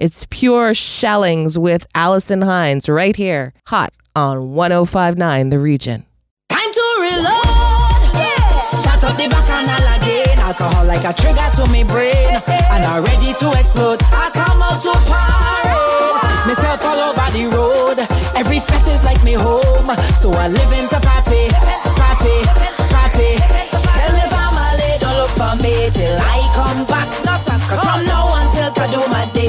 It's pure shellings with Alison Hinds right here, hot on 1059 The Region. Time to reload! Start up the bacchanal again. Alcohol like a trigger to me brain. And I'm ready to explode. I come out to party. Myself all over the road. Every is like me home. So I live in the party, party, party. Tell me family, don't look for me till I come back. Not a Cause from now until I do my day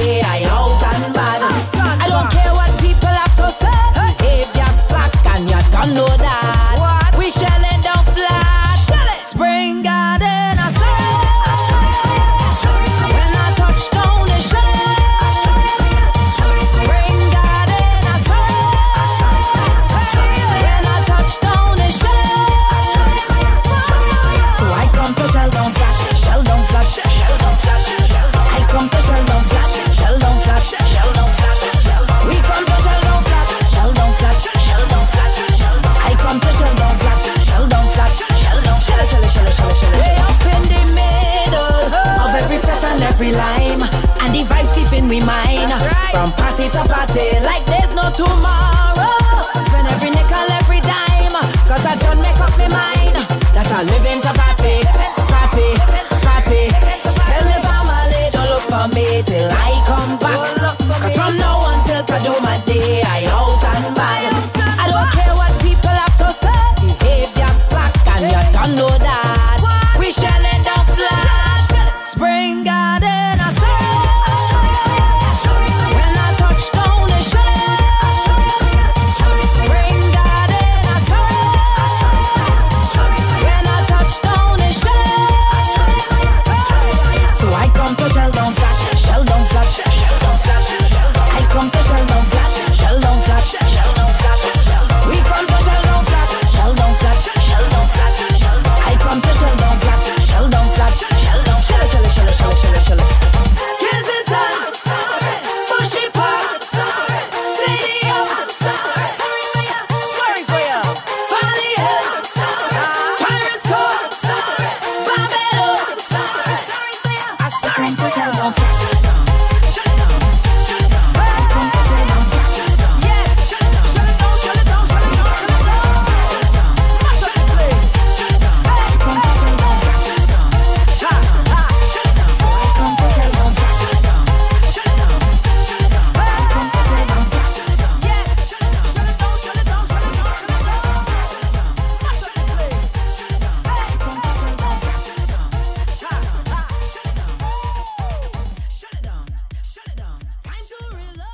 don't care what people have to say. Hey. If you're slack and you don't know that.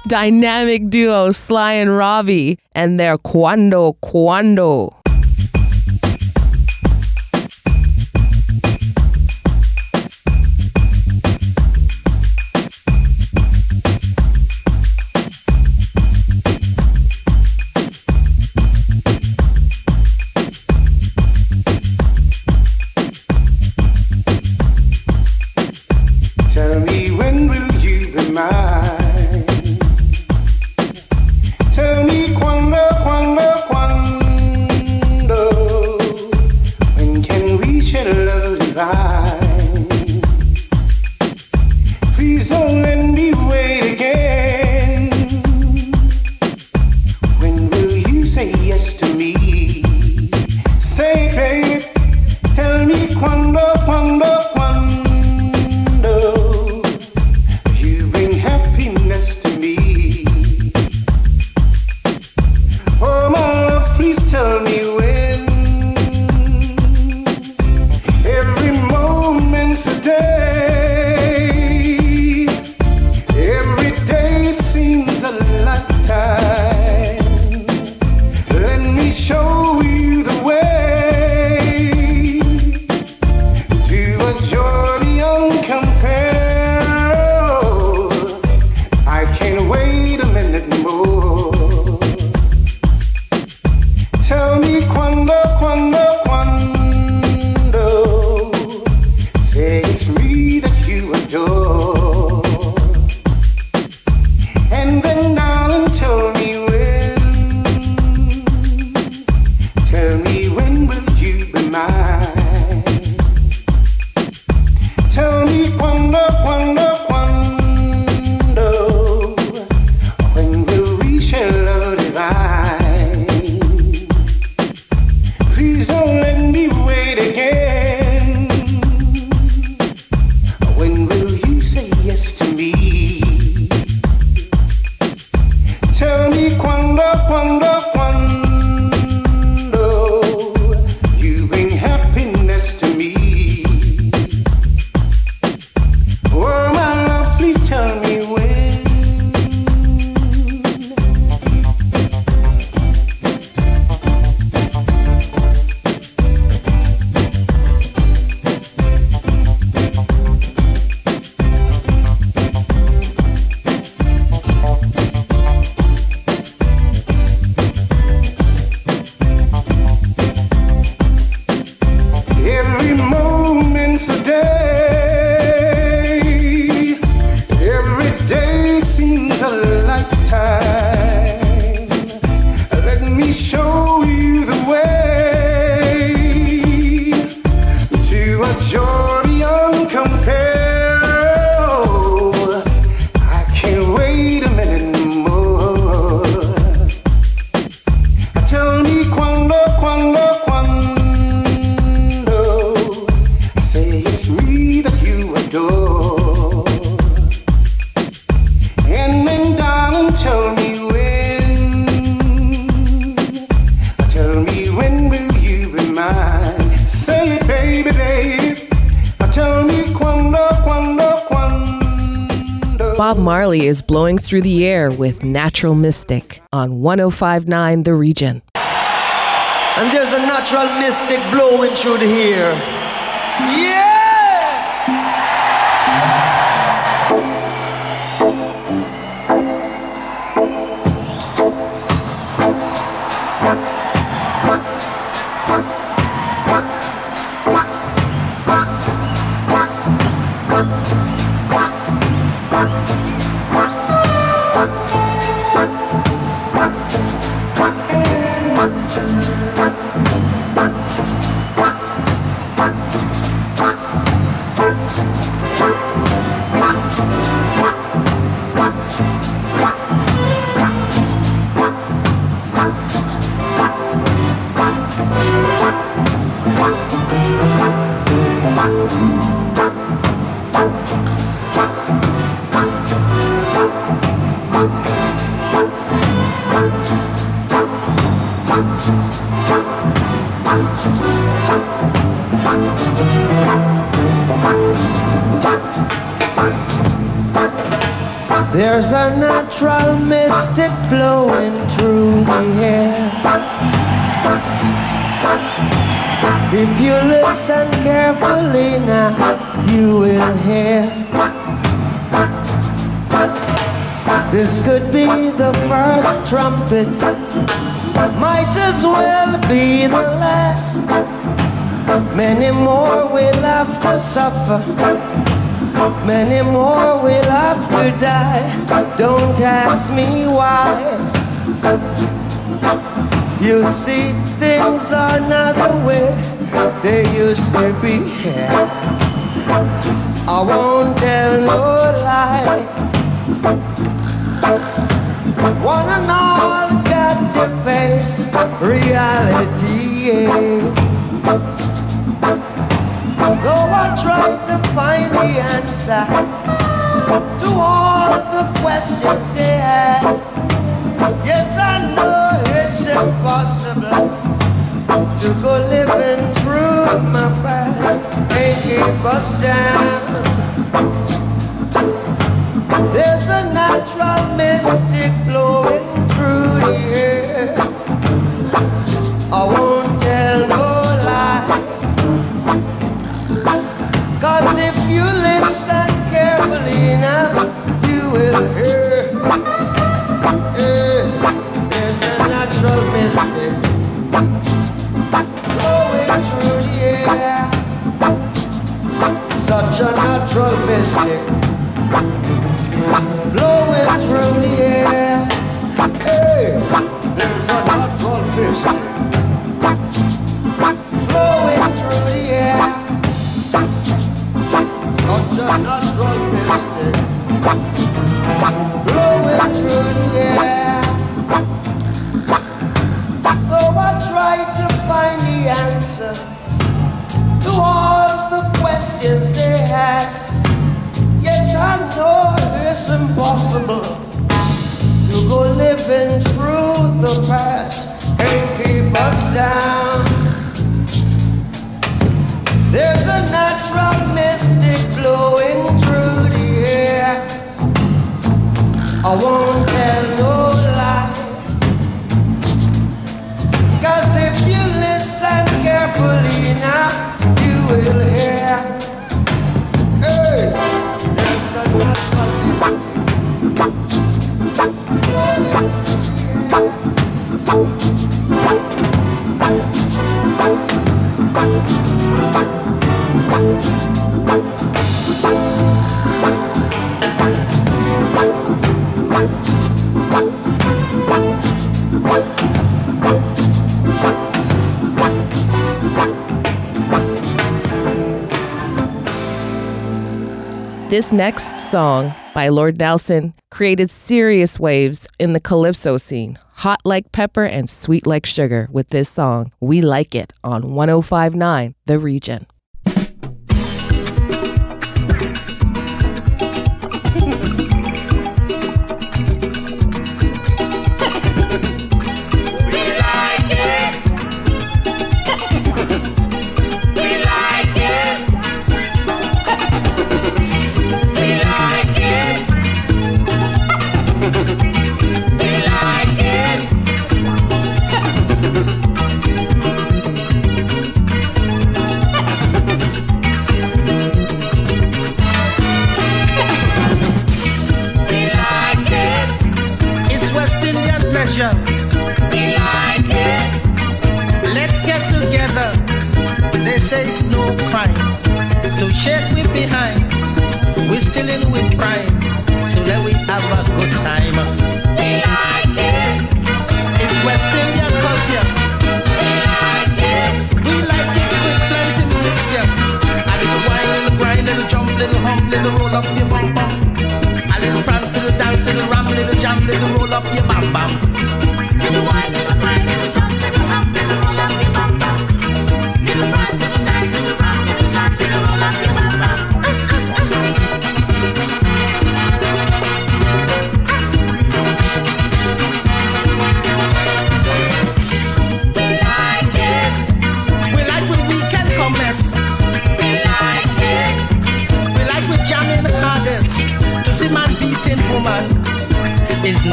dynamic duo Sly and Robbie and their Cuando Cuando. it's me that you adore. Marley is blowing through the air with Natural Mystic on 1059 The Region. And there's a natural mystic blowing through the air. Yeah! Blowing through the air. If you listen carefully now, you will hear. This could be the first trumpet, might as well be the last. Many more will have to suffer Many more will have to die. Don't ask me why. You see, things are not the way they used to be. I won't tell no lie. One and all got to face reality. Yeah. Though I tried to find the answer to all the questions they ask, yes, I know it's impossible to go living through my past and keep us down. There's a natural mystic blowing through the air. I won't I won't tell no lie. Cause if you listen carefully now, you will hear. This next song by Lord Nelson created serious waves in the calypso scene. Hot like pepper and sweet like sugar with this song, We Like It on 1059 The Region. Shake we behind. We're still in with pride, so let we have a good time. We like it. It's West Indian culture. We like it We like it with plenty mixture. A little wine, little grind, little jump, little hump, little roll up your bum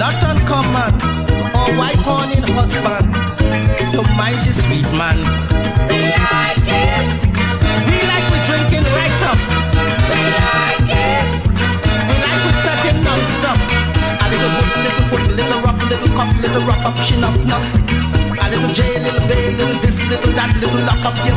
not uncommon. Or white horning husband to mind his sweet man. We like it. we like we drinking right up. We like it. we like setting non-stop. A little hook, little foot, little rough, little cuff, little rough up, she nuff nuff. A little jail, little bail, little this, little that, little lock up your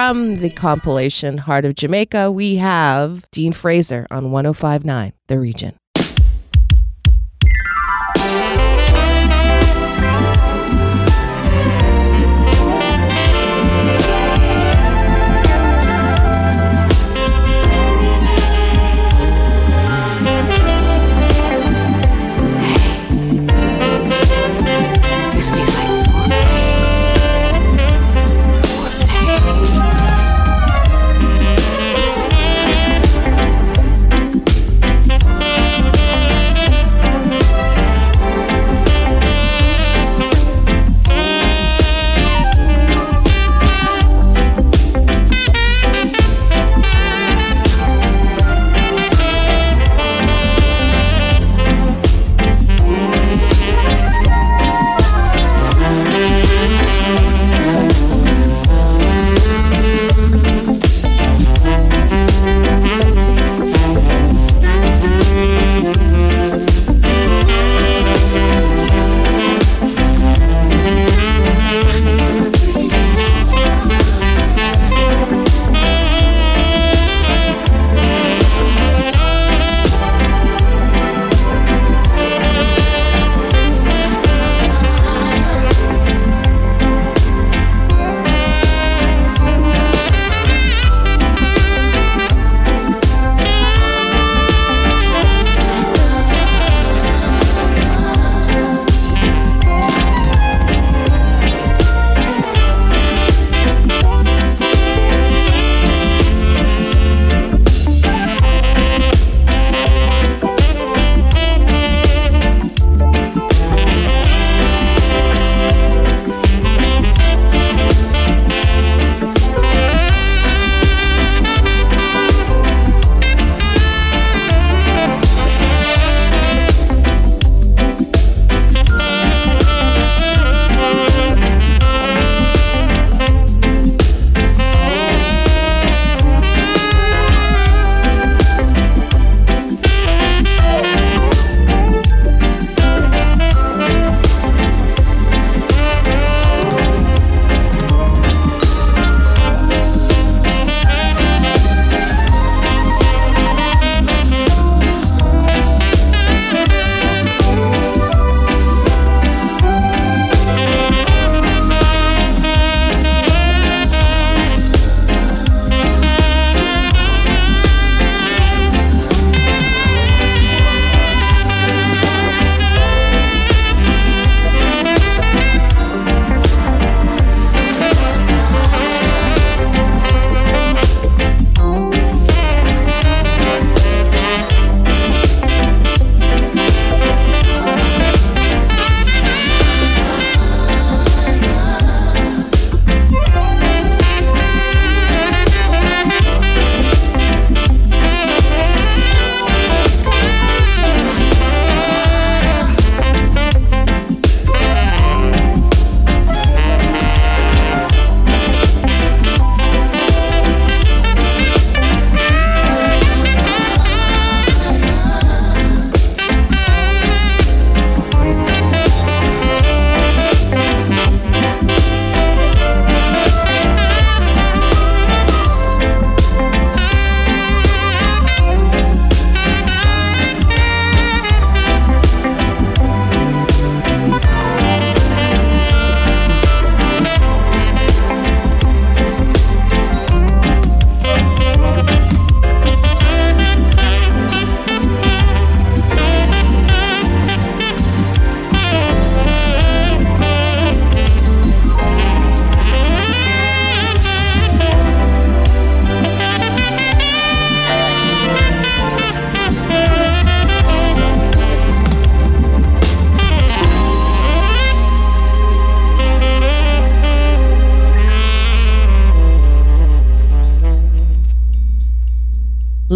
From the compilation Heart of Jamaica, we have Dean Fraser on 1059, The Region.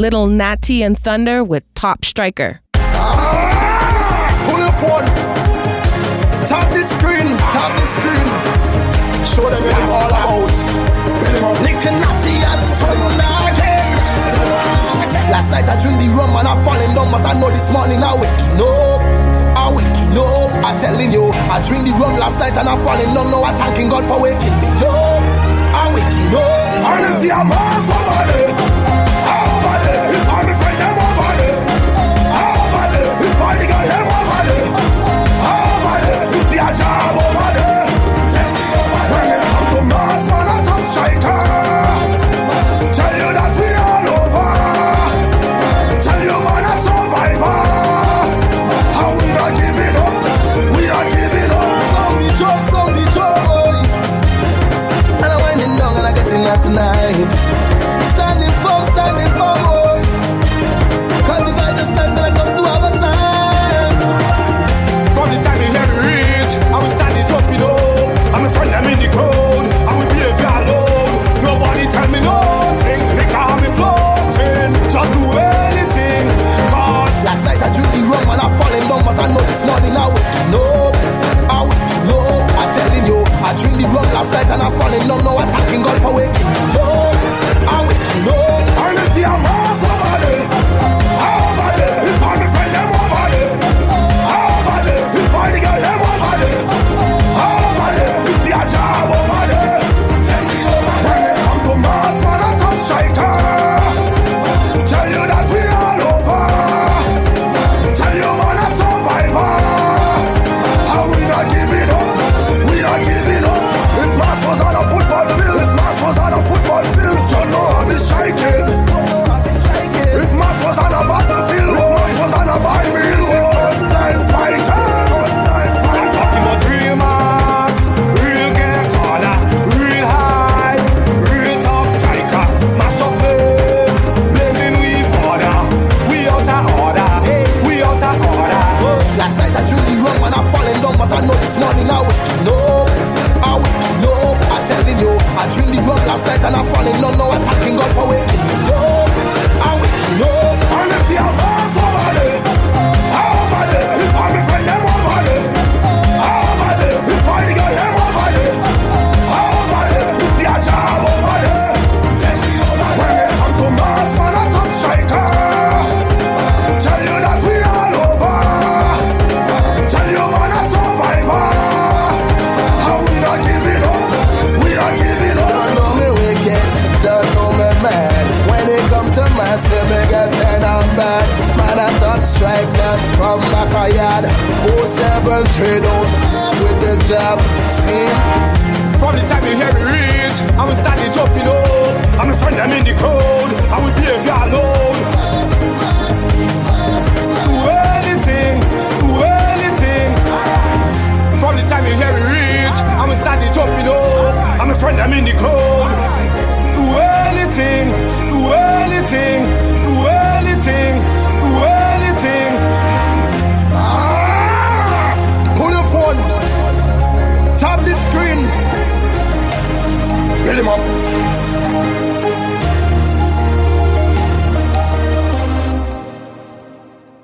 Little Natty and Thunder with Top Striker. Pull up one. Tap the screen. Tap the screen. Show them what all about. Nick and Natty and Thunder. Last night I dreamed the rum and I falling down, but I know this morning I waking up. I waking up. I telling you, I dreamed the rum last night and I falling down. Now I thanking God for waking me up. I waking up. And if you're somebody.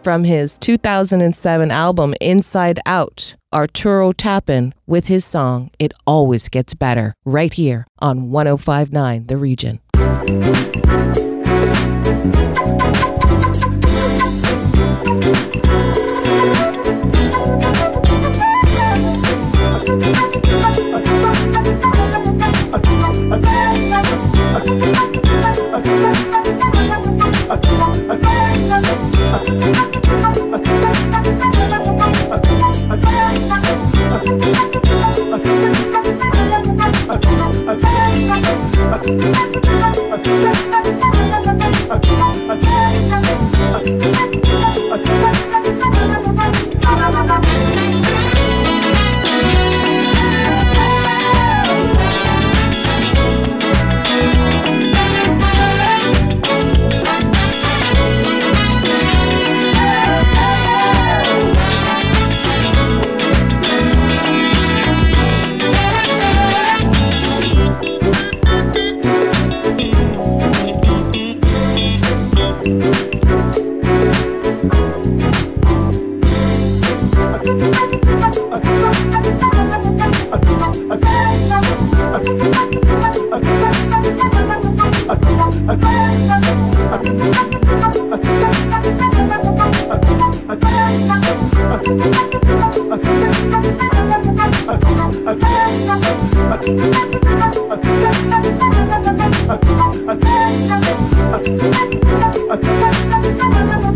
from his 2007 album Inside Out, Arturo Tappin with his song It Always Gets Better, right here on 1059 The Region. I Thank you.